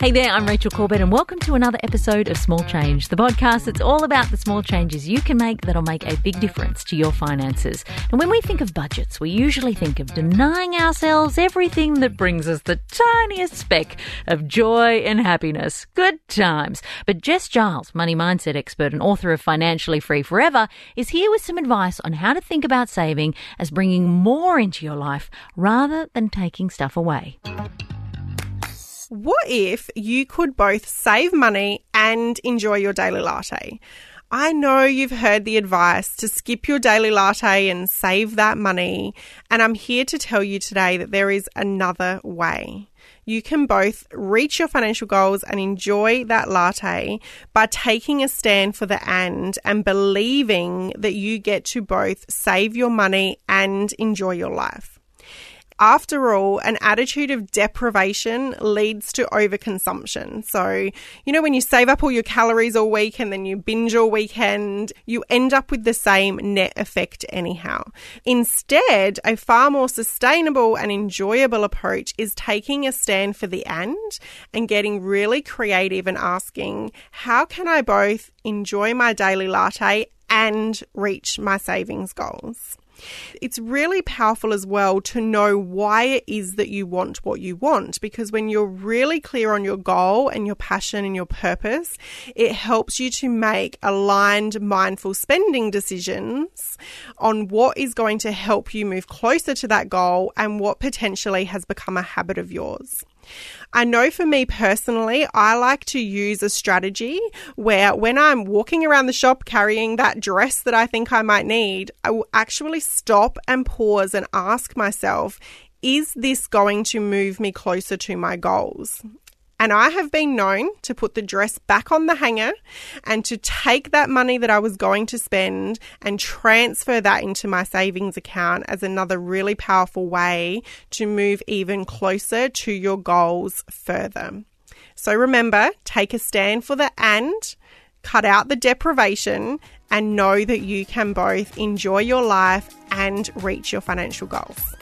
Hey there, I'm Rachel Corbett, and welcome to another episode of Small Change, the podcast that's all about the small changes you can make that'll make a big difference to your finances. And when we think of budgets, we usually think of denying ourselves everything that brings us the tiniest speck of joy and happiness. Good times. But Jess Giles, money mindset expert and author of Financially Free Forever, is here with some advice on how to think about saving as bringing more into your life rather than taking stuff away. What if you could both save money and enjoy your daily latte? I know you've heard the advice to skip your daily latte and save that money, and I'm here to tell you today that there is another way. You can both reach your financial goals and enjoy that latte by taking a stand for the and and believing that you get to both save your money and enjoy your life. After all, an attitude of deprivation leads to overconsumption. So, you know, when you save up all your calories all week and then you binge all weekend, you end up with the same net effect anyhow. Instead, a far more sustainable and enjoyable approach is taking a stand for the end and getting really creative and asking, how can I both enjoy my daily latte and reach my savings goals? It's really powerful as well to know why it is that you want what you want because when you're really clear on your goal and your passion and your purpose, it helps you to make aligned, mindful spending decisions on what is going to help you move closer to that goal and what potentially has become a habit of yours. I know for me personally, I like to use a strategy where when I'm walking around the shop carrying that dress that I think I might need, I will actually stop and pause and ask myself, is this going to move me closer to my goals? And I have been known to put the dress back on the hanger and to take that money that I was going to spend and transfer that into my savings account as another really powerful way to move even closer to your goals further. So remember, take a stand for the and, cut out the deprivation, and know that you can both enjoy your life and reach your financial goals.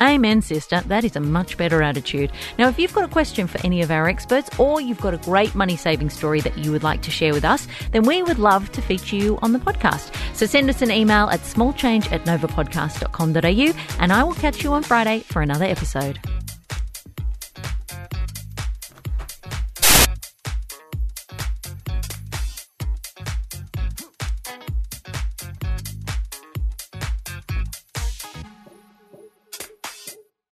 Amen, sister. That is a much better attitude. Now, if you've got a question for any of our experts or you've got a great money saving story that you would like to share with us, then we would love to feature you on the podcast. So send us an email at smallchange at novapodcast.com.au and I will catch you on Friday for another episode.